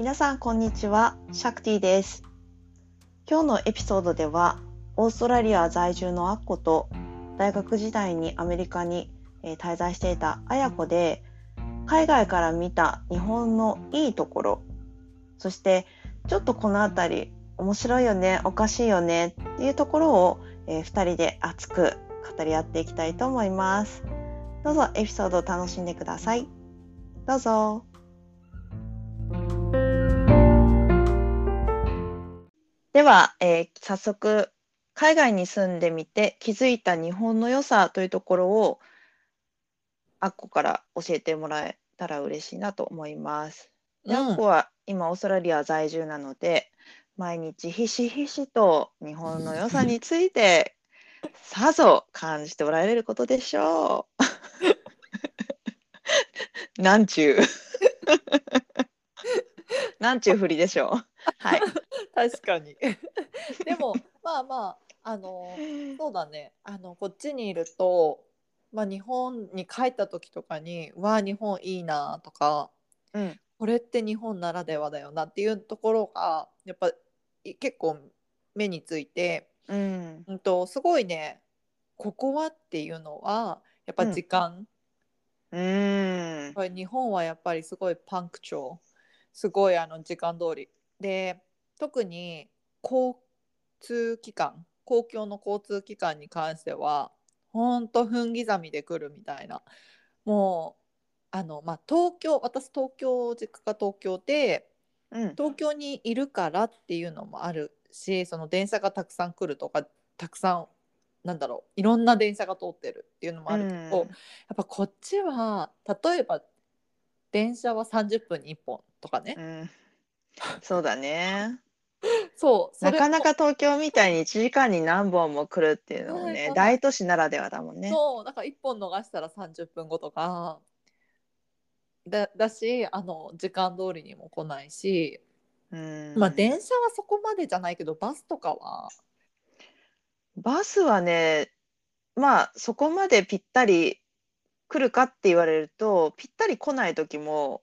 皆さんこんにちは、シャクティです。今日のエピソードでは、オーストラリア在住のアッコと大学時代にアメリカに滞在していたアヤコで、海外から見た日本のいいところ、そしてちょっとこのあたり面白いよね、おかしいよねっていうところを、えー二人で熱く語り合っていきたいと思います。どうぞエピソードを楽しんでください。どうぞ。では、えー早速海外に住んでみて気づいた日本の良さというところをアッコから教えてもらえたら嬉しいなと思います。でアッコは今オーストラリア在住なので毎日ひしひしと日本の良さについてさぞ感じておられることでしょう。なんちゅう。なんちゅう振りでしょう。はい。確かに でもまあまああのそうだねあのこっちにいると、まあ、日本に帰った時とかに「わあ日本いいな」とかうん。「これって日本ならではだよな」っていうところがやっぱい結構目について、うん。うん、とすごいねここはっていうのはやっぱ時間、うん。これ日本はやっぱりすごいパンクチョすごいあの時間通り。で特に交通機関公共の交通機関に関してはほんと分刻みで来るみたいな。もうあのまあ東京私東京実家が東京でうん。東京にいるからっていうのもあるしその電車がたくさん来るとかたくさんなんだろういろんな電車が通ってるっていうのもあるけど、やっぱこっちは例えば電車は30分に1本とかね、うん。そうだね。そうなかなか東京みたいに1時間に何本も来るっていうのもね大都市ならではだもんね。そうだから1本逃したら30分後とかだだしあの時間通りにも来ないし、うん。まあ電車はそこまでじゃないけどバスとかはバスはね、まあそこまでぴったり来るかって言われると、ぴったり来ない時も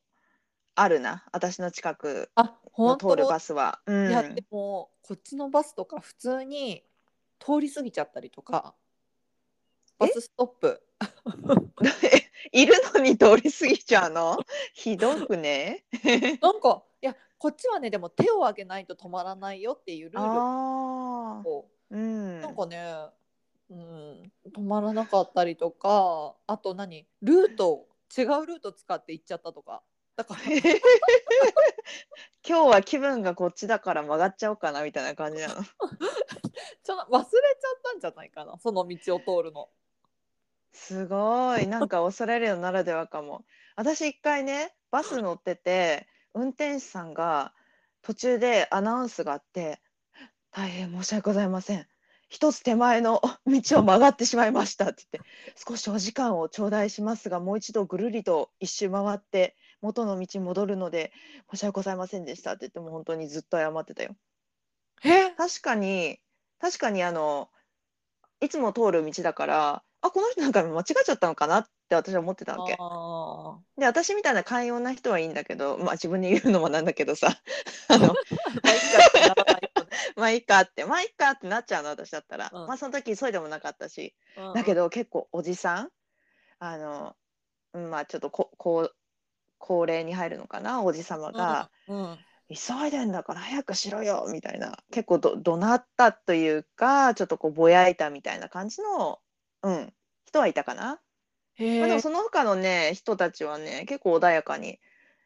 あるな。私の近くあの通るバスは。うん。いやでもこっちのバスとか普通に通り過ぎちゃったりとかバスストップ いるのに通り過ぎちゃうの？ひどくね？なんかいやこっちはねでも手を挙げないと止まらないよっていうルールああ。をうん。なんかね、うん、止まらなかったりとかあと何？ルート違うルート使って行っちゃったとかだから 今日は気分がこっちだから曲がっちゃおうかなみたいな感じなの。ちょっと忘れちゃったんじゃないかなその道を通るの。すごい。なんかオーストラリアならではかも。私一回ね、バス乗ってて、運転手さんが途中でアナウンスがあって、大変申し訳ございません。一つ手前の 道を曲がってしまいましたって言って、少しお時間を頂戴しますが、もう一度ぐるりと一周回って元の道に戻るので申し訳ございませんでした。って言っても本当にずっと謝ってたよ。え？確かに確かにあのいつも通る道だからあこの人なんか間違えちゃったのかなって私は思ってたわけ。あで私みたいな寛容な人はいいんだけどまあ自分に言うのもなんだけどさ。あのーまあいいかって。まあいいかってなっちゃうの私だったら、うん。まあその時急いでもなかったし。うん。だけど結構おじさんあのうんまあちょっとここ高齢に入るのかなおじさまが、うんうん。急いでんだから早くしろよみたいな。結構ど怒鳴ったというかちょっとこうぼやいたみたいな感じの、うん、人はいたかな、へまあ、でもえその他のね人たちはね結構穏やかに、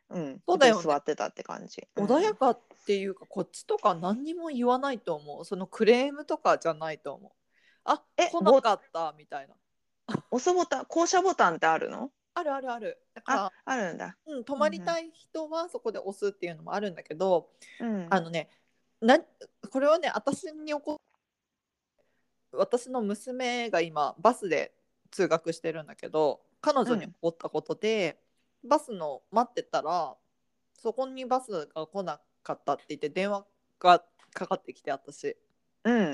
うん、そうだよね。座ってたって感じ、うん。穏やかっていうかこっちとか何にも言わないと思う。そのクレームとかじゃないと思う。あえ来なかったみたいな。押すボタン降車ボタンってあるの？あるあるある。だからああるんだ、うん、泊まりたい人はそこで押すっていうのもあるんだけど、うん、あのねなこれはね私に起こ私の娘が今バスで通学してるんだけど彼女に起こったことで、バスの待ってたらそこにバスが来なかったって言って電話がかかってきて私。うん。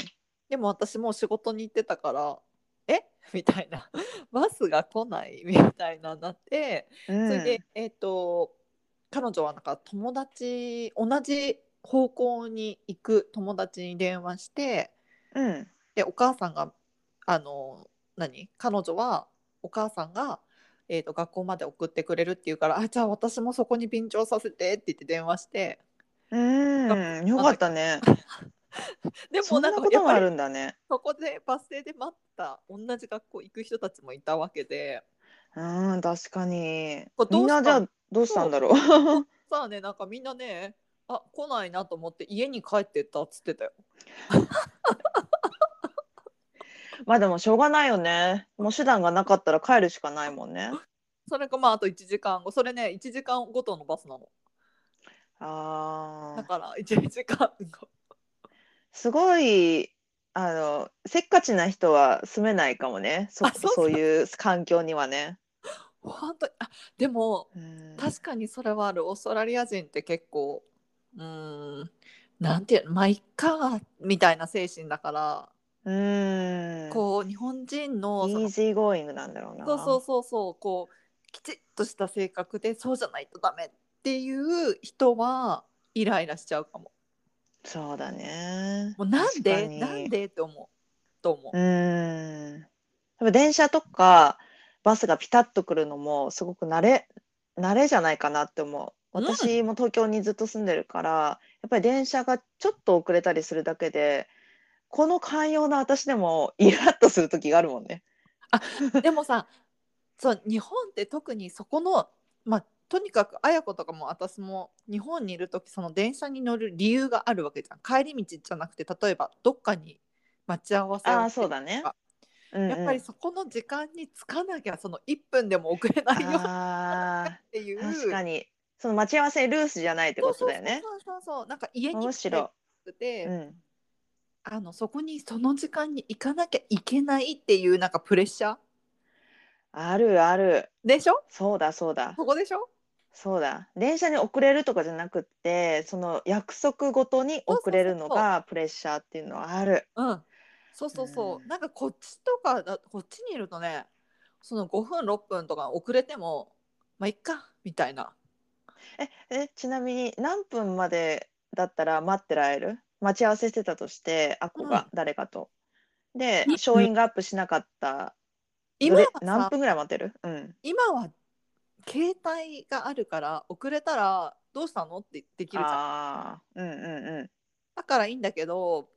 でも私もう仕事に行ってたからえ？みたいなバスが来ない？みたいななって。うんそれで、えっ、と彼女はなんか友達同じ方向に行く友達に電話してうん。でお母さんがあの何？彼女はお母さんが、えー、と学校まで送ってくれるって言うからあじゃあ私もそこに便乗させてって言って電話して。うん。よかったね。でもなんこともあるんだね。そこでバス停で待った同じ学校行く人たちもいたわけでうん、確かにみんなじゃあどうしたんだろう？さあねなんかみんなねあ来ないなと思って家に帰ってったっつってたよ。まあでもしょうがないよね。もう手段がなかったら帰るしかないもんね。それかまああと1時間後それね1時間ごとのバスなのああ、だから1時間後すごい。あのせっかちな人は住めないかもね。そあそういう環境にはね。本当にあでもうん確かにそれはあるオーストラリア人って結構うーんなんていまあいっかみたいな精神だから、うん。こう日本人の easy going なんだろうな。そうそうそうそうこうきちっとした性格でそうじゃないとダメっていう人はイライラしちゃうかも。そうだね。もうなん確かにでなんで？って思うと思う。うん。多分電車とかバスがピタッと来るのもすごく慣れ慣れじゃないかなって思う。うん私も東京にずっと住んでるから、やっぱり電車がちょっと遅れたりするだけで、この寛容な私でもイラッとする時があるもんね。でもさそう日本って特にそこのまあとにかく綾子とかも私も日本にいる時その電車に乗る理由があるわけじゃん帰り道じゃなくて例えばどっかに待ち合わせをああ、してそうだねとか。うんうんやっぱりそこの時間に着かなきゃその1分でも遅れないよあっていうあ、確かに。その待ち合わせルースじゃないってことだよね。そうそうそうそうなんか家に面白くて、い。うん。あのそこにその時間に行かなきゃいけないっていうなんかプレッシャー？あるある。でしょ？そうだそうだ。そこでしょ？そうだ。電車に遅れるとかじゃなくって、その約束ごとに遅れるのがプレッシャーっていうのはある。うんそうそうそう、うんなんかこっちとかだこっちにいるとねその5分6分とか遅れてもまあいっかみたいなえ、え、ちなみに何分までだったら待ってられる？待ち合わせしてたとして、あっこうんが誰かと。でうん、ショーイングアップしなかった。今何さ分ぐらい待ってる？うん。今は携帯があるから遅れたらどうしたの？ってできるじゃんうんうんうん。だからいいんだけど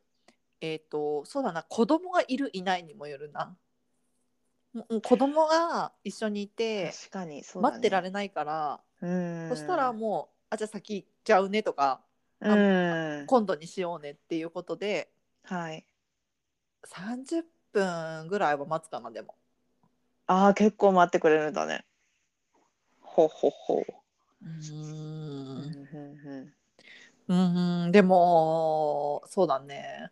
えっ、とそうだな子供がいるいないにもよるな子供が一緒にいて確かにね。待ってられないから、うん。そしたらもうあじゃあ先行っちゃうねとかうん。今度にしようねっていうことではい。30分ぐらいは待つかなでも。ああ、結構待ってくれるんだね。ほほほ。ううんーうんうんうーんでもそうだね。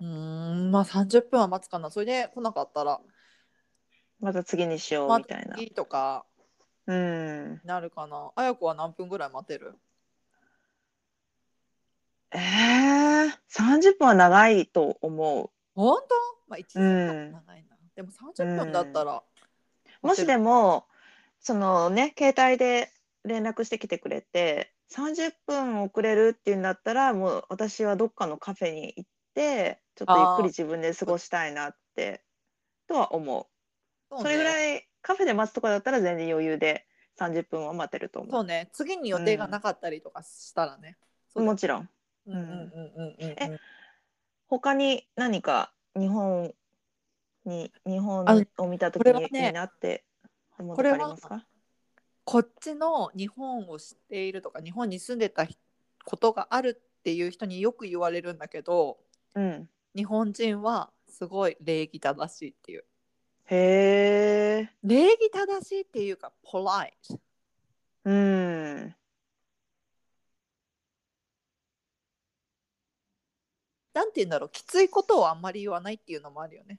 うーんまあ30分は待つかなそれで来なかったらまた次にしようまみたいな。次とかうん。なるかな。あや子は何分ぐらい待てる？ええ30分は長いと思う。本当？まあ1時間うん長いな。でも30分だったら、もしでも、そのね、携帯で連絡してきてくれて、30分遅れるっていうんだったら、もう私はどっかのカフェに行って、ちょっとゆっくり自分で過ごしたいなって、とは思う。ねそれぐらいカフェで待つとかだったら全然余裕で30分は待てると思そうね次に予定がなかったりとかしたらね。う。もちろん。うんうんうんうんうんうん。え他に何か日本に日本あを見た時にいいなってこありますか？こっちの日本を知っているとか日本に住んでたことがあるっていう人によく言われるんだけどうん。日本人はすごい礼儀正しいっていうへえ。礼儀正しいっていうか polite うん。なんて言うんだろうきついことをあんまり言わないっていうのもあるよね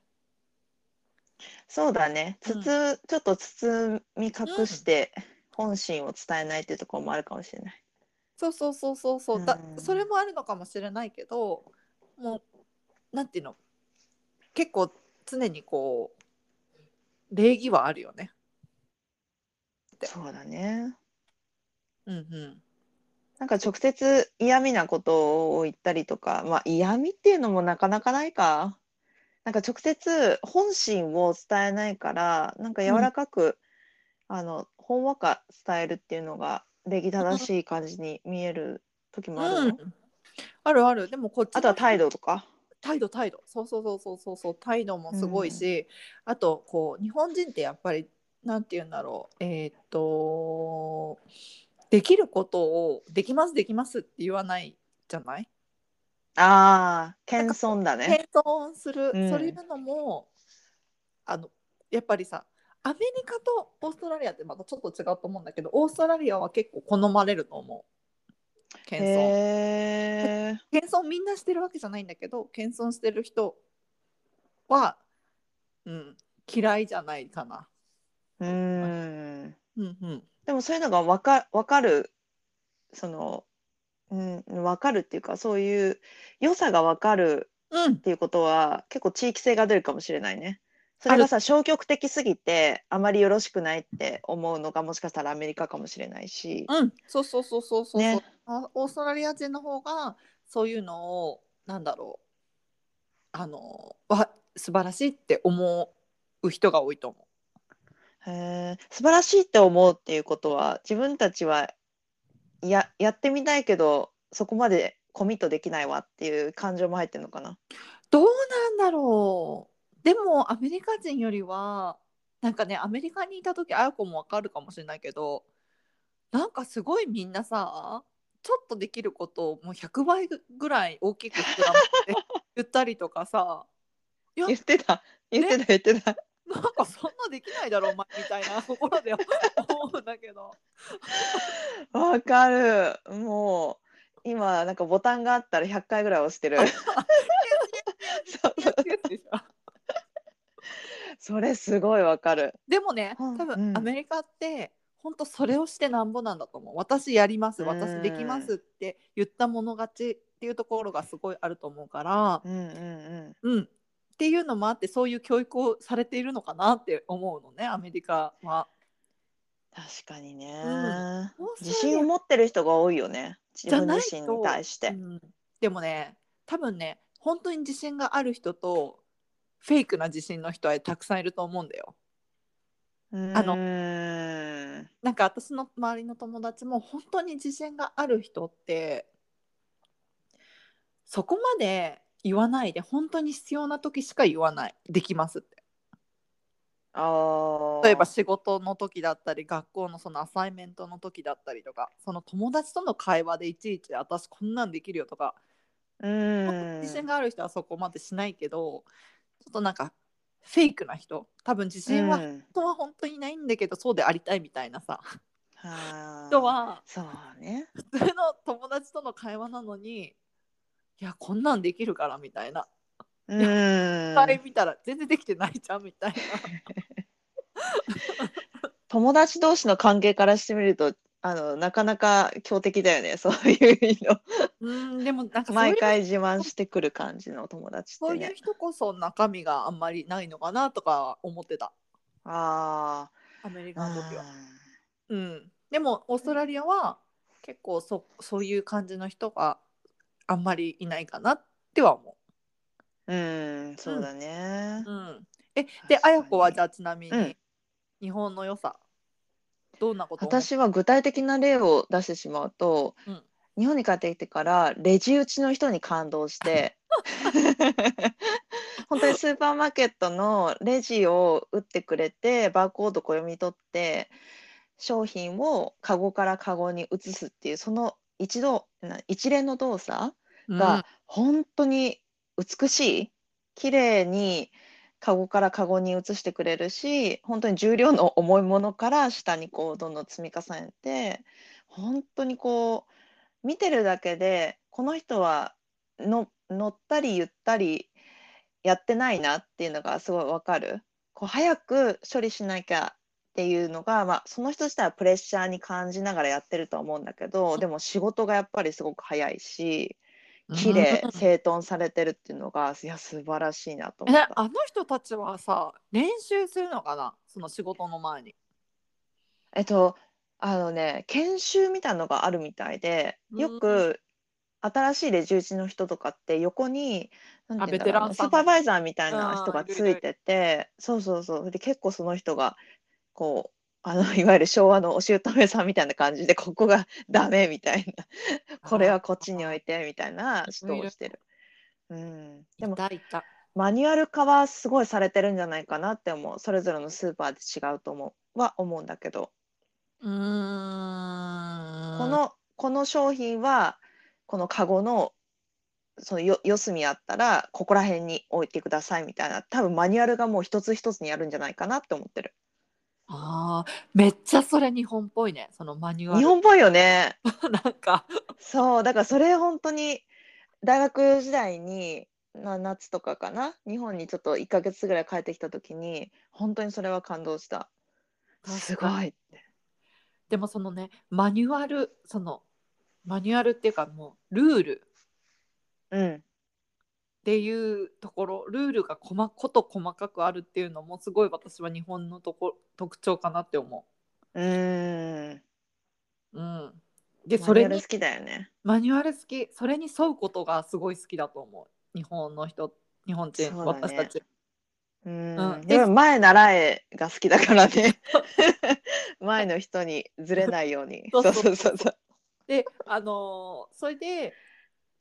そうだね。つつ、ちょっと包み隠して本心を伝えないっていうところもあるかもしれない。そうそうそうそうそうだうんそれもあるのかもしれないけどもうなんていうの？結構常にこう礼儀はあるよねそうだね。うんうんなんか直接嫌味なことを言ったりとか、まあ嫌味っていうのもなかなかないか。なんか直接本心を伝えないから、なんか柔らかく、あの、ほんわか伝えるっていうのが礼儀正しい感じに見える時もあるの、うん。あるある。でもこっちのあとは態度とか？態度態度。そうそうそうそうそうそう。態度もすごいし、あとこう日本人ってやっぱりなんて言うんだろう。えーっとできることをできますできますって言わないじゃない？ああ、謙遜だね。謙遜する、うんそういうのもあのやっぱりさアメリカとオーストラリアってまたちょっと違うと思うんだけどオーストラリアは結構好まれると思う謙遜。謙遜みんなしてるわけじゃないんだけど謙遜してる人は、うん、嫌いじゃないかな。うーん。うんうん、でもそういうのがわかわかる、その、うん、わかるっていうか、そういう良さがわかるうん。っていうことは結構地域性が出るかもしれないね。それがさ消極的すぎてあまりよろしくないって思うのがもしかしたらアメリカかもしれないし。うん、そうそうそうそうそう、ね。あオーストラリア人の方がそういうのをなんだろう。あのわ素晴らしいって思う人が多いと思へー。素晴らしいって思うっていうことは自分たちはややってみたいけどそこまでコミットできないわっていう感情も入ってるのかな？う。どうなんだろうでもアメリカ人よりはなんかねアメリカにいた時あやこもわかるかもしれないけどなんかすごいみんなさちょっとできることをもう100倍ぐらい大きく膨らませて言ったりとかさ言ってた言ってた言ってた。なんかそんなできないだろお前みたいなところで思うんだけど。わかる。もう今なんかボタンがあったら100回ぐらい押してる。そうそうそれすごいわかる。でもねうん多うん分アメリカって本当それをしてなんぼなんだと思う私やりますうん私できますって言ったもの勝ちっていうところがすごいあると思うからうんうんうん。うんっていうのもあってそういう教育をされているのかなって思うのねアメリカは。確かにね、オーストラリア自信を持ってる人が多いよね自分自身に対して。うんでもね多分ね本当に自信がある人とフェイクな自信の人はたくさんいると思うんだよ。あのなんか私の周りの友達も本当に自信がある人ってそこまで言わないで本当に必要な時しか言わない。できますって。あー。例えば仕事の時だったり学校のそのアサイメントの時だったりとかその友達との会話でいちいち私こんなんできるよとかうん。自信がある人はそこまでしないけどちょっとなんかフェイクな人多分自信は本うん。当は本当にないんだけどそうでありたいみたいなさ人はそうね。普通の友達との会話なのにいやこんなんできるからみたいな。うーんあれ見たら全然できてないじゃんみたい 友達同士の関係からしてみるとあのなかなか強敵だよねそういうの。なうんでもなんか毎回自慢してくる感じの友達ってね。そういう。人こそ中身があんまりないのかなとか思ってた。あアメリーカの時は。あうん、でもオーストラリアは結構そそういう感じの人があんまりいないかなっては思ー。うんそうだねう。。うん、え確かにであやこはじゃあちなみに、うん日本の良さどんなこと思う？私は具体的な例を出してしまうと、うん日本に帰ってきてからレジ打ちの人に感動して 本当にスーパーマーケットのレジを打ってくれてバーコードを読み取って商品をカゴからカゴに移すっていうその一度な一連の動作が本当に美しい綺麗にカゴからカゴに移してくれるし本当に重量の重いものから下にこうどんどん積み重ねて本当にこう見てるだけでこの人はの乗ったりゆったりやってないなっていうのがすごいわかる。こう早く処理しなきゃっていうのが、まあ、その人自体はプレッシャーに感じながらやってるとは思うんだけどでも仕事がやっぱりすごく早いし綺麗うん整頓されてるっていうのがいや素晴らしいなと思えった。あの人たちはさ練習するのかな？その仕事の前に。えっとあのね、研修みたいなのがあるみたいで、ようんく新しいレジ打ちの人とかって横に、なんあていうんだろう、あのスベテランさんーパーバイザーみたいなうん人がついてて、そうそうそう。で、結構その人が、こう、あの、いわゆる昭和のお姑さんみたいな感じで、ここがダメみたいな、これはこっちに置いてみたいな人をしてる。うん。でも、いたいた。マニュアル化はすごいされてるんじゃないかなって思う。それぞれのスーパーで違うと思う。は思うんだけど。うーん。このこの商品はこのカゴのそのよ四隅あったらここら辺に置いてくださいみたいな多分マニュアルがもう一つ一つにあるんじゃないかなって思ってるああ、めっちゃそれ日本っぽいね。そのマニュアル。日本っぽいよね なんか。そうだからそれ本当に大学時代にな夏とかかな日本にちょっと1ヶ月ぐらい帰ってきた時に本当にそれは感動したすごいでもそのね、マニュアル、その、マニュアルっていうかもう、ルールうんっていうところ、ルールが細こと細かくあるっていうのも、すごい私は日本のとこ特徴かなって思う。ーん。う。うん。で、マそれにニュアル好きだよね。マニュアル好き。それに沿うことがすごい好きだと思う。日本の人日本人、ね。私たち。ううん。ん、でも前習えが好きだからね。前の人にずれないように。そそううそう。うそううそう。であのーそれで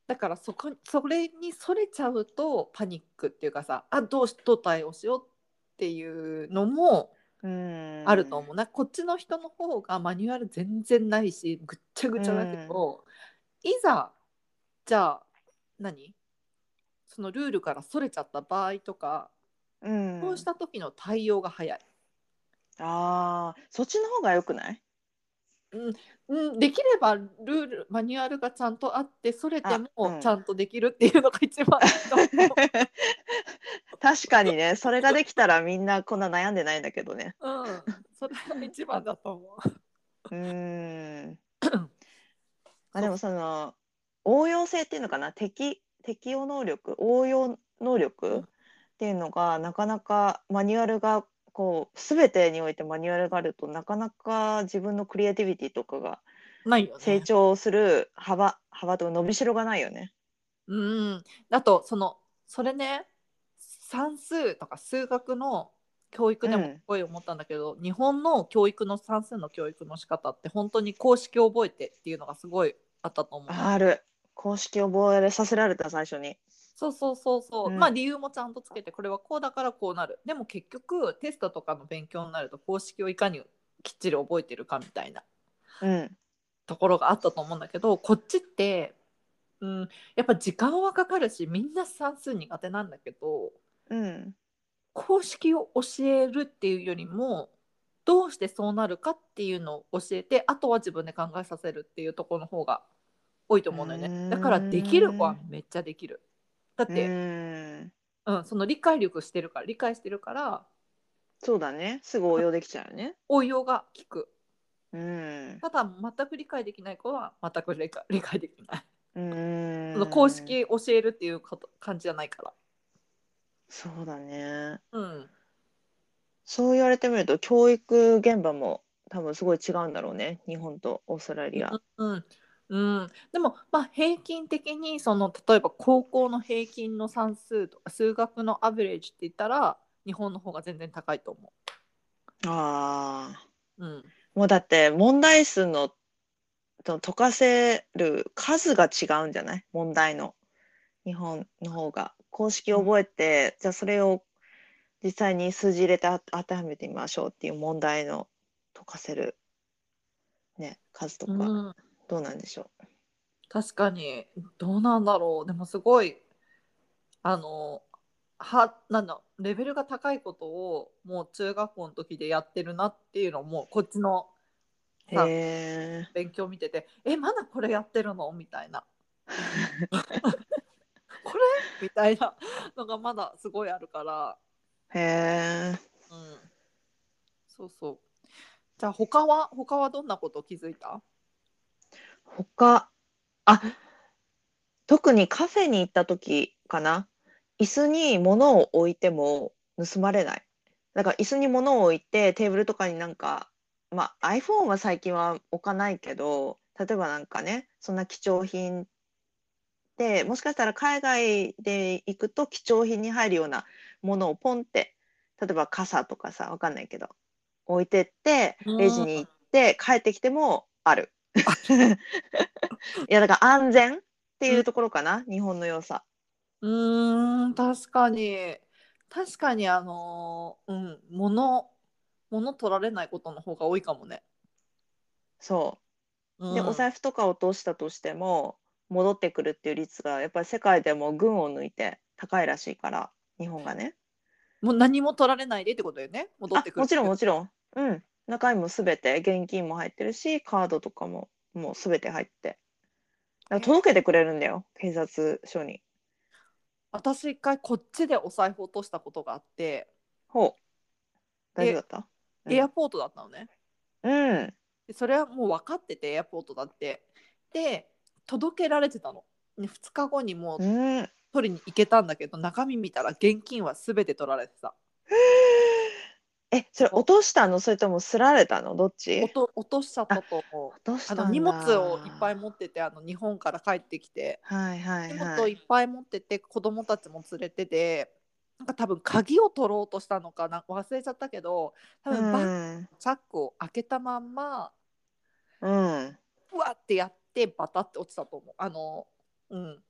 だからそこそれにそれちゃうとパニックっていうかさあどうしどう対応しようっていうのもうん。あると思うな、こっちの人の方がマニュアル全然ないしぐっちゃぐちゃだけど、いざじゃあ何？そのルールからそれちゃった場合とか、うん。そうした時の対応が早い。あーそっちの方が良くない？うん、できればルールマニュアルがちゃんとあってそれてあうん。もちゃんとできるっていうのが一番いいと思 確かにねそれができたらみんなこんな悩んでないんだけどね。う。うん、それが一番だと思う。うん。あでもその応用性っていうのかな？適適応能力？応用能力？っていうのがなかなかマニュアルがこう全てにおいてマニュアルがあるとなかなか自分のクリエイティビティとかがないよね。成長する幅幅とか伸びしろがないよね。うん、あとそのそれね算数とか数学の教育でもうんすごい思ったんだけど、日本の教育の算数の教育の仕方って本当に公式を覚えてっていうのがすごいあったと思う。ある公式を覚えさせられた最初に。そうそうそうそう、うん。まあ理由もちゃんとつけてこれはこうだからこうなる。でも結局テストとかの勉強になると公式をいかにきっちり覚えてるかみたいな。うん。ところがあったと思うんだけどこっちって、うん、やっぱ時間はかかるしみんな算数苦手なんだけどうん。公式を教えるっていうよりもどうしてそうなるかっていうのを教えてあとは自分で考えさせるっていうところの方が多いと思うのよね。だからできる子はめっちゃできるだって、うん。うん、その理解力してるから理解してるからそうだね。すぐ応用できちゃうよね。応用が効く。うん。ただ全く理解できない子は全く理解理解できない、うん。その公式教えるっていうこと感じじゃないかそうだね。らうん。そう言われてみると教育現場も多分すごい違うんだろうね。日本とオーストラリア。うんうん、でもまあ平均的にその例えば高校の平均の算数とか数学のアベレージって言ったら日本の方が全然高いと思ああう。うん、もうだって問題数のと解かせる数が違うんじゃない？問題の。日本の方が。公式を覚えて、じゃあそれを実際に数字入れてあ当てはめてみましょうっていう問題の解かせる、ね、数とか、うん、どうなんでしょ確かに。どうなんだろう。でもすごいあのはなんだレベルが高いことをもう中学校の時でやってるなっていうのもこっちの。勉強見ててえまだこれやってるの？みたいな これ？みたいなのがまだすごいあるから。へえ。うん。そうそう。じゃあ他は？他はどんなこと気づいた？他、あ、特にカフェに行った時かな。椅子に物を置いても盗まれない。だから椅子に物を置いてテーブルとかになんかまあ iPhone は最近は置かないけど例えばなんかねそんな貴重品でもしかしたら海外で行くと貴重品に入るようなものをポンって例えば傘とかさわかんないけど置いてってレジに行って帰ってきてもある。いやだから安全っていうところかな、日本の良さ。うーん確かに確かにあのーうん物物取られないことの方が多いかもね。そうう。んで、お財布とか落としたとしても戻ってくるっていう率がやっぱり世界でも群を抜いて高いらしいから日本がね。もう何も取られないでってことよね戻ってくるあもちろんもんちろん。うん。中身もすべて現金も入ってるしカードとかももうすべて入って。だから届けてくれるんだよ警察署に。私一回こっちでお財布落としたことがあって、ほう。大丈夫だった？うんエアポートだったのねうん。でそれはもう分かっててエアポートだってで届けられてたの2日後にもううん。取りに行けたんだけど中身見たら現金は全て取られてた え、それ落としたの？それともすられたの？どっち？落と落としちゃったと思う。落としたあの荷物をいっぱい持っててあの日本から帰ってきて。はいはい荷はい。物をいっぱい持ってて子供たちも連れててなんか多分鍵を取ろうとしたのかな忘れちゃったけど多分バッ。チャックを開けたまんまうん。うわってやってバタって落ちたと思う。あのうん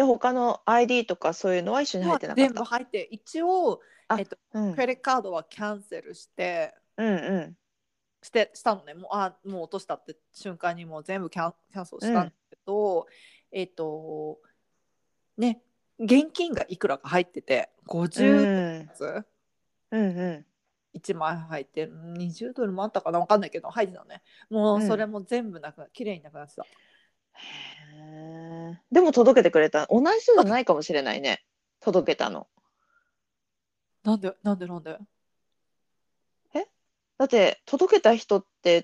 で、他の ID とかそういうのは一緒に入ってなかっ全部た。入って一応あえっとうん。クレジットカードはキャンセルしてうんうしてしたのね。もうあもう落としたって瞬間にもう全部キャンキャンセルしたんだけど、えっとね現金がいくらか入っててん。50つ、うん。う1枚入ってる20ドルもあったかな？分かんないけど入ってたのね。もうそれも全部なくな綺麗になくなってた、でも届けてくれた。同じ人じゃないかもしれないね。届けたの。なんでなんでなんで？だって、届けた人って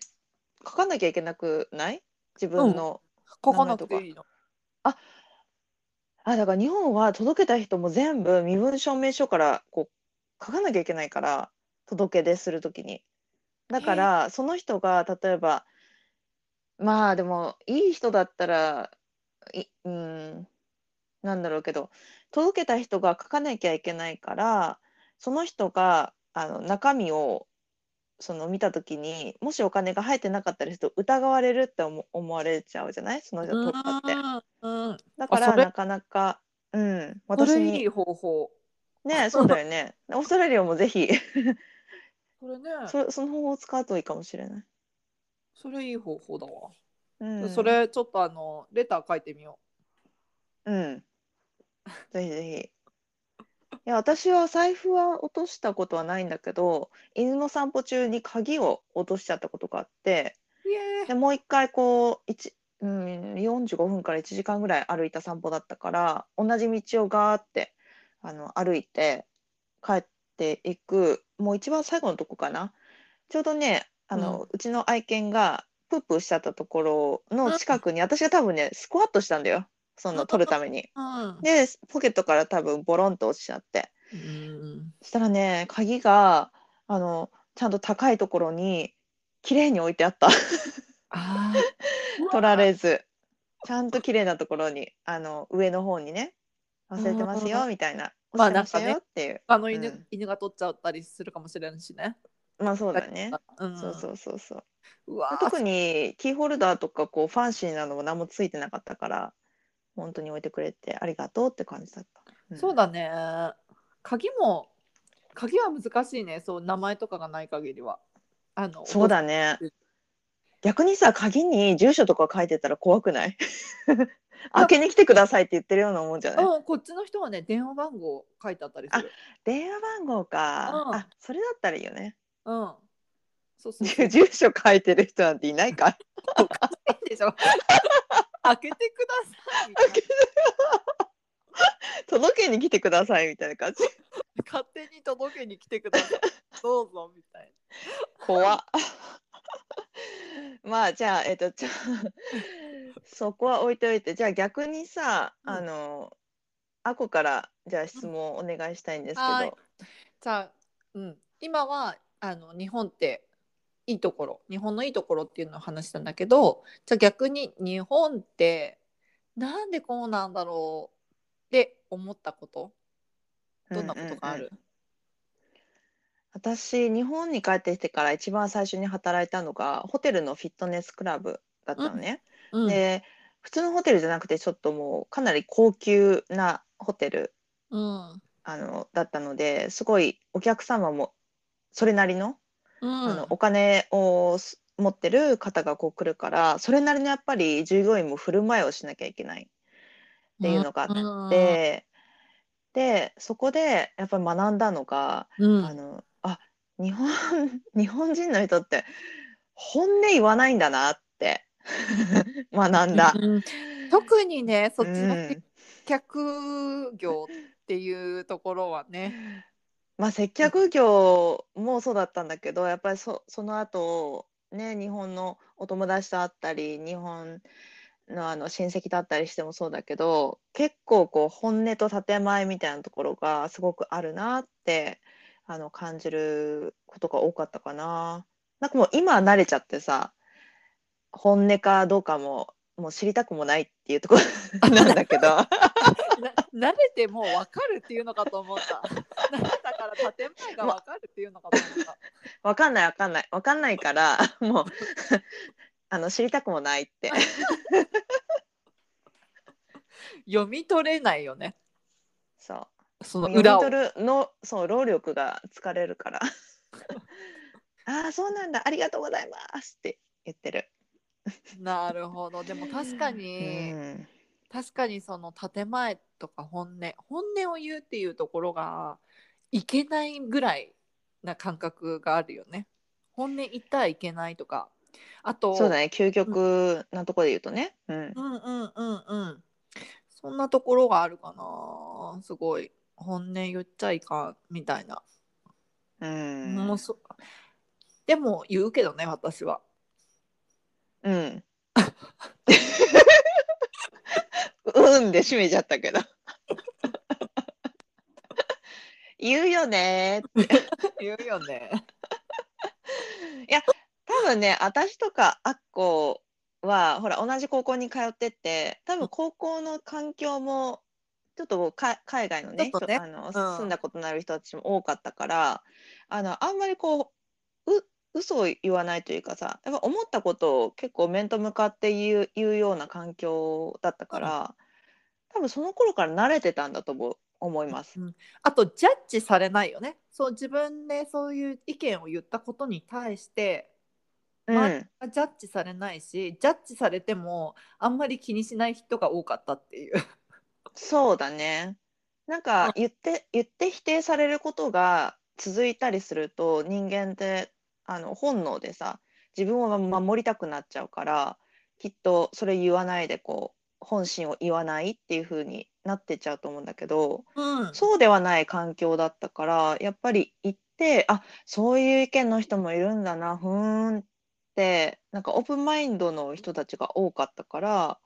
書かなきゃいけなくない？自分の。書かなくていいのあ、だから日本は届けた人も全部身分証明書からこう書かなきゃいけないから、届け出するときに。だから、その人が例えば、まあでも、いい人だったら、い、うん、なんだろうけど、届けた人が書かなきゃいけないから、その人があの中身をその見たときに、もしお金が入ってなかったりすると疑われるって思思われちゃうじゃない？その人取ったって。だからなかなか、うん、そ私にれいい方法。ね、そうだよね。オーストラリアもぜひ。それね。そその方法を使うといいかもしれない。それいい方法だわ、うん、それちょっとあのレター書いてみようん。ぜひぜひ。いや、私は財布は落としたことはないんだけど、犬の散歩中に鍵を落としちゃったことがあって、でもう一回こう、一うん、45分から1時間ぐらい歩いた散歩だったから、同じ道をガーってあの歩いて帰っていく、もう一番最後のとこかな。ちょうどね、あの、うちの愛犬がプープーしちゃったところの近くに、私が多分ね、スクワットしたんだよ。その取るために。うんで、ポケットから多分ボロンと落ちちゃって。うんそしたらね、鍵が、あの、ちゃんと高いところに、綺麗に置いてあった。あ 取られず。ちゃんと綺麗なところに、あの、上の方にね、忘れてますよ、みたいな。まあ落ちてましたなんかねよっていう。あの犬,、うん犬が取っちゃったりするかもしれんしね。まあそうだね。うん、そうそうそうそう。うわー特にキーホルダーとかこうファンシーなのも何もついてなかったから、本当に置いてくれてありがとうって感じだった。んそうだね。鍵も鍵は難しいね。そう名前とかがない限りは。あのそうだね。逆にさ、鍵に住所とか書いてたら怖くない？開けに来てくださいって言ってるようなもんじゃない？うん、こっちの人はね電話番号書いてあったりする。電話番号か。うんあ、それだったらいいよね。うん。そうそうそう。住所書いてる人なんていないか。いいでしょ。開けてくださいみたいな。届けに来てくださいみたいな感じ。勝手に届けに来てください。どうぞみたい怖っ。まあじゃあ、えっと、じゃあそこは置いておいて、じゃあ逆にさ、うんあの、あこからじゃあ質問をお願いしたいんですけはいど、じゃあ、うん、今はあの日本っていいところ日本のいいところっていうのを話したんだけどじゃあ逆に日本ってなんでこうなんだろうって思ったこと？どんなことがある、私、日本に帰ってきてから一番最初に働いたのが、ホテルのフィットネスクラブだったのね。うん。で、普通のホテルじゃなくて、ちょっともうかなり高級なホテルうん。あのだったので、すごいお客様もそれなりのうん。あのお金をす持ってる方がこう来るから、それなりのやっぱり従業員も振る舞いをしなきゃいけないっていうのがあって、で、そこでやっぱり学んだのが、うん。あの、あ、日本、日本人の人って本音言わないんだなって 学んだ。うん。特にねそっちの客業っていうところはね、まあ接客業もそうだったんだけどやっぱりそその後ね日本のお友達と会ったり日本のあの親戚だったりしてもそうだけど結構こう本音と建前みたいなところがすごくあるなってあの感じることが多かったかな。なんかもう今は慣れちゃってさ本音かどうかももう知りたくもないっていうところ なんだけど。な慣れてもう分かるっていうのかと思った。慣れたから建前が分かるっていうのかと思った。わかんないわかんない。わかんないからもう あの知りたくもないって。読み取れないよね。そう。その裏を読み取るのそう労力が疲れるから。ああそうなんだ。ありがとうございますって言ってる、なるほど。でも確かうに、ん、確かにその建前とか本音本音を言うっていうところがいけないぐらいな感覚があるよね。本音言ったらいけないとか。あとそうだね。究極なところで言うとね。うん。うんうんうんうん。そんなところがあるかな。すごい。本音言っちゃいかんみたいな、うん。もうそでも言うけどね私はうん。うんで閉めちゃったけど。言うよね。ー言うよね。多分ね私とかアッコはほら同じ高校に通ってて多分高校の環境もちょっとか海外のねね。人あの、うん住んだことのある人たちも多かったからあのあんまりこうう嘘を言わないというかさやっぱ思ったことを結構面と向かって言う言うような環境だったから、多分その頃から慣れてたんだと思う思います。あとジャッジされないよねそう自分でそういう意見を言ったことに対してうん、まあジャッジされないしジャッジされてもあんまり気にしない人が多かったっていう。そうだね。なんうんか言って言って否定されることが続いたりすると人間ってあの本能でさ自分を守りたくなっちゃうからきっとそれ言わないでこう本心を言わないっていう風になってっちゃうと思うんだけどうんそうではない環境だったからやっぱり言ってあそういう意見の人もいるんだなふーんってなんかオープンマインドの人たちが多かったから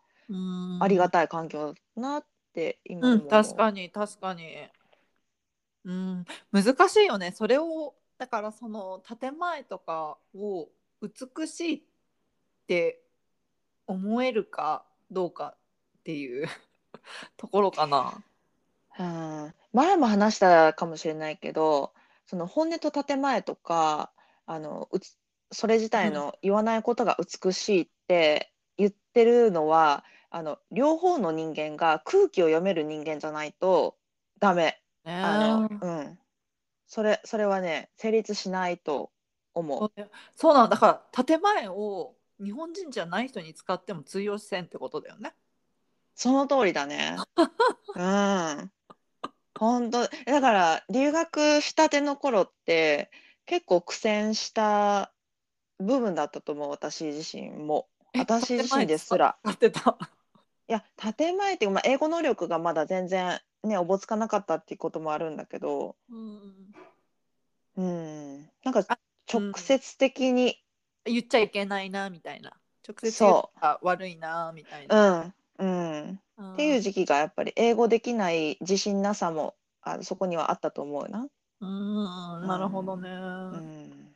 ありがたい環境だなって今うん、思う。確かに確かに。うん、難しいよね。それをだからその建前とかを美しいって思えるかどうかっていう。ところかな。うん、前も話したかもしれないけどその本音と建前とかあのうつそれ自体の言わないことが美しいって言ってるのは、あの両方の人間が空気を読める人間じゃないとダメ。ねあのうん、それそれはね成立しないと思う。そうなんだから建前を日本人じゃない人に使っても通用しせんってことだよね。その通りだね。うん。本当だから留学したての頃って結構苦戦した部分だったと思う私自身も。え私自身ですら。使ってた？いや建前っていうか、まあ、英語能力がまだ全然ねおぼつかなかったっていうこともあるんだけど、うん、うん、なんかあ直接的に、言っちゃいけないなみたいな。直接言そったら悪いなみたいうん、な。うん、うん。っていう時期がやっぱり英語できない自信なさもあそこにはあったと思うな。うん。なるほどね。うん。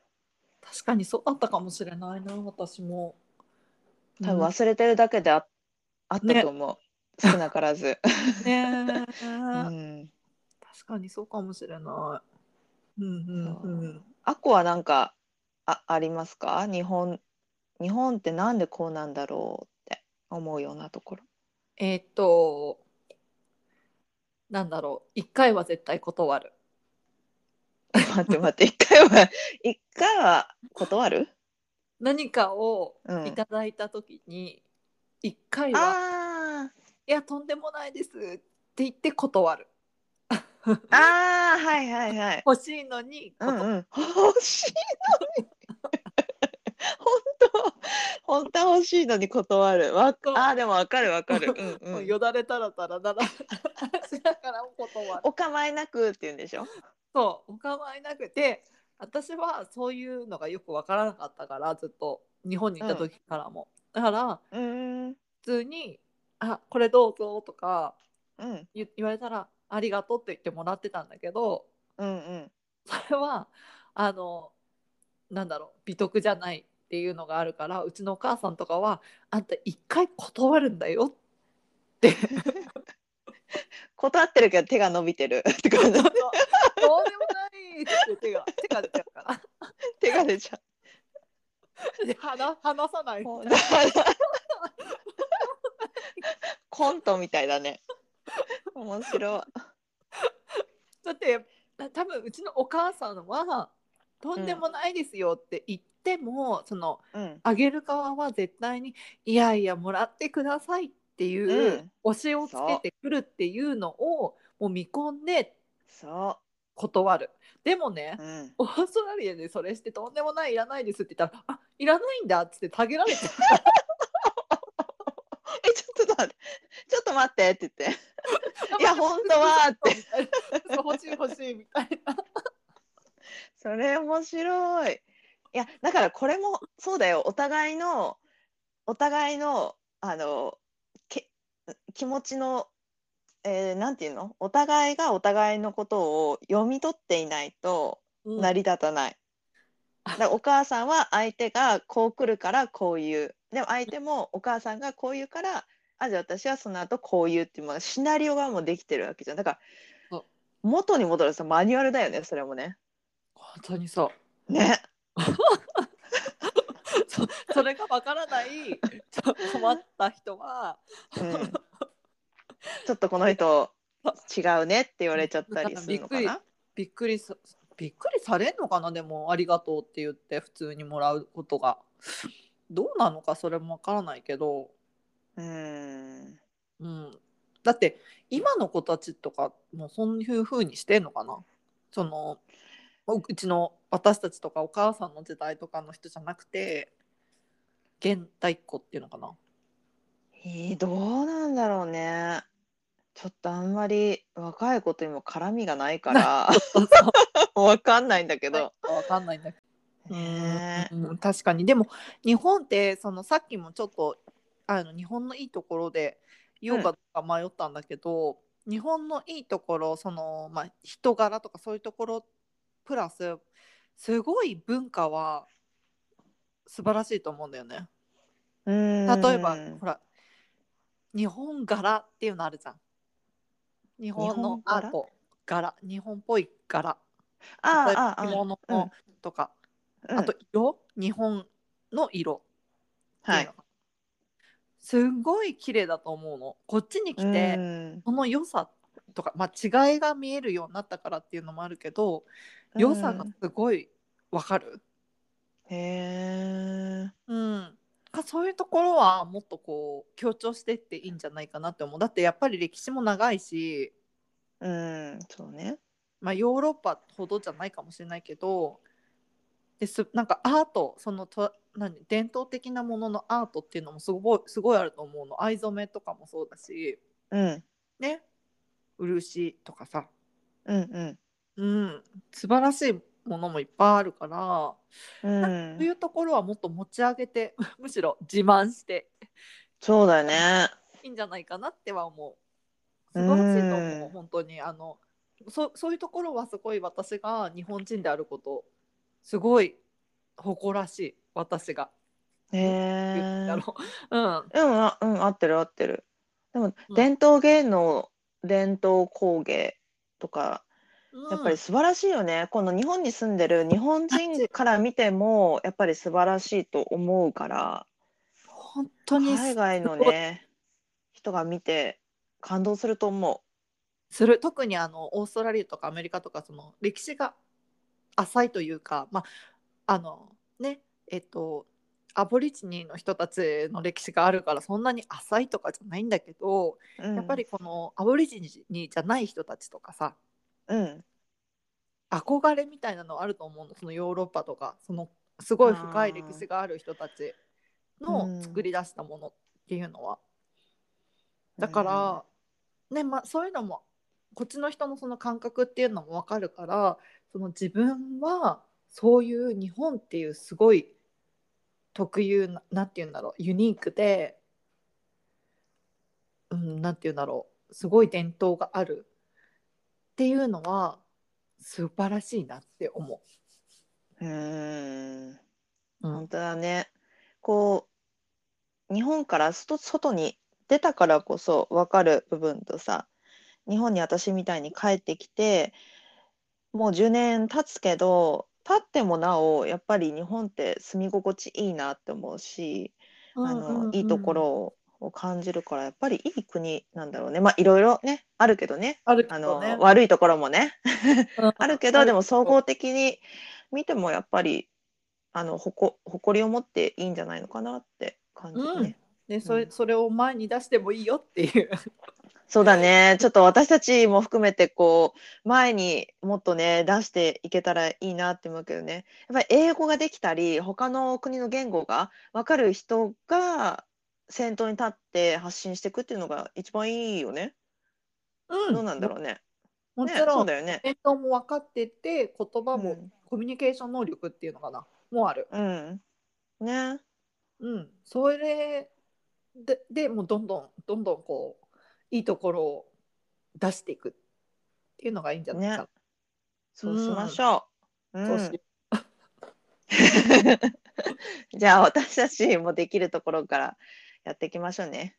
確かにそうだったかもしれないな私も。多分忘れてるだけであ,、あったと思う、少なからず、うんねえ。うん、確かにそうかもしれない。うんうんうん。アコはなんかあありますか？日本日本ってなんでこうなんだろうって思うようなところ。えーっとなんだろう。一回は絶対断る。待って待って。一回は 一回は断る？何かをうん。いただいた時に一回はあ「いやとんでもないです」って言って断る。ーあーはいはいはい欲しいのにうん。うん欲しいのに本当本当は欲しいのに断るわあーでもわかるわかるうんもううんよだれたらたらだらしながらも断る。お構いなくって言うんでしょそうお構いなくて私はそういうのがよく分からなかったからずっと日本にいた時からも、だからうーん普通に「あこれどうぞ」とかうん。言言われたら「ありがとう」って言ってもらってたんだけどうんうん。それはあのなんだろう美徳じゃないっていうのがあるからうちのお母さんとかは「あんた一回断るんだよ」って。断ってるけど手が伸びてる。って感じどうでもないって手が手が出ちゃうから。手が出ちゃで話話さない。みうたいなコントみたいだね。面白い。だって多分うちのお母さんは「とんでもないですよ」って言っても、そのうん。あげる側は絶対に「いやいやもらってください」っていう、うん。推しをつけてくるっていうのをもう見込んでそ断る。でもねう、うん、オーストラリアでそれしてとんでもないいらないですって言ったら「あいらないんだ」っつってたげられちゃと待って。ちょっと待ってって言って。いや本当はって。欲しい欲しいみたいな。それ面白い。いやだからこれもそうだよ。お互いのお互いのあのけ気持ちの、えーなんていうの？お互いがお互いのことを読み取っていないとうん。成り立たない。だからお母さんは相手がこう来るからこう言う。でも相手もお母さんがこう言うからあじゃあ私はその後こう言うっていうもうシナリオがもうできてるわけじゃん。だから元に戻るさマニュアルだよねそれもね。本当にそうね。そそれがわからない困った人はうん、ちょっとこの人違うねって言われちゃったりするのかな？びっくりさびっくりされんのかな？でも「ありがとう」って言って普通にもらうことがどうなのかそれもわからないけど、うん。うん、だって今の子たちとかもそういう風にしてんのかな？そのううちの私たちとかお母さんの時代とかの人じゃなくて現代っ子っていうのかな？えー、どうなんだろうね。ちょっとあんまり若い子とにも絡みがないから わかんないんだけど。わかんないんだけど。ねうん、確かに。でも日本ってそのさっきもちょっとあの日本のいいところで言おうかどうか迷ったんだけど、日本のいいところその、まあ、人柄とかそういうところプラスすごい文化は素晴らしいと思うんだよね。うん例えばほら日本柄っていうのあるじゃん。日本のアート柄？日本っぽい柄。あ例えばあああ着物うん。とか、うんあと色？日本の色ってはいいうの。がすごい綺麗だと思うの。こっちに来て、うん。その良さとか、まあ、違いが見えるようになったからっていうのもあるけど良さがすごいわかる、へえ。うん、かそういうところはもっとこう強調していっていいんじゃないかなって思う。だってやっぱり歴史も長いし、うん。そうね。まあ、ヨーロッパほどじゃないかもしれないけどです。なんかアートそのと何伝統的なもののアートっていうのもすごいすごいあると思うの。藍染めとかもそうだし。うん。ね。漆とかさ、うんうん。うん、素晴らしいものもいっぱいあるから、うん。そういうところはもっと持ち上げて むしろ自慢して。そうだよね。いいんじゃないかなっては思う。素晴らしいと思う、うん本当に。あのそそういうところはすごい私が日本人であることすごい誇らしい私が。へえだろう。うん。うんあうん合ってる合ってる。でもうん。伝統芸能伝統工芸とかやっぱり素晴らしいよね、この日本に住んでる日本人から見てもやっぱり素晴らしいと思うから本当に海外のね人が見て感動すると思する。特にあのオーストラリアとかアメリカとかその歴史が浅いというかまああのねえっとアボリジニの人たちの歴史があるからそんなに浅いとかじゃないんだけど、う、うん、やっぱりこのアボリジニじゃない人たちとかさうん。憧れみたいなのあると思うの。そのヨーロッパとかそのすごい深い歴史がある人たちの作り出したものっていうのは。だから、ねまあ、そういうのもこっちの人のその感覚っていうのも分かるからその自分はそういう日本っていうすごい特有ななんて言うんだろうユニークで、うん、なんて言うんだろうすごい伝統があるっていうのは素晴らしいなって思う。ーん。う。本当だね。こう日本から外外に出たからこそ分かる部分とさ日本に私みたいに帰ってきてもう10年経つけど経ってもなおやっぱり日本って住み心地いいなって思うし、あのいいところをを感じるからやっぱりいい国なんだろうね。まあいろいろねあるけどね。あるけあの、悪いところもね。あるけど、うんでも総合的に見てもやっぱりあのほこ誇りを持っていいんじゃないのかなって感じるね。でそれうん。それを前に出してもいいよっていう。そうだね。ちょっと私たちも含めてこう前にもっとね出していけたらいいなって思うけどね。やっぱり英語ができたり他の国の言語が分かる人が先頭に立って発信していくっていうのが一番いいよね。うどうなんだろうね。ね、もちろんそうだよね。伝統も分かってて言葉もうんコミュニケーション能力っていうのかなもある。うん。ね。うん、それででもうどんどんどんどんこういいところを出していくっていうのがいいんじゃないかな。ねそうしましょう。うんそうしじゃあ私たちもできるところからやっていきましょうね。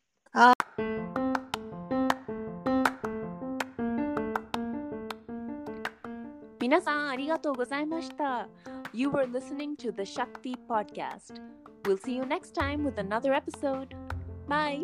皆さんありがとうございました。You were listening to the Shakti podcast. We'll see you next time with another episode. Bye.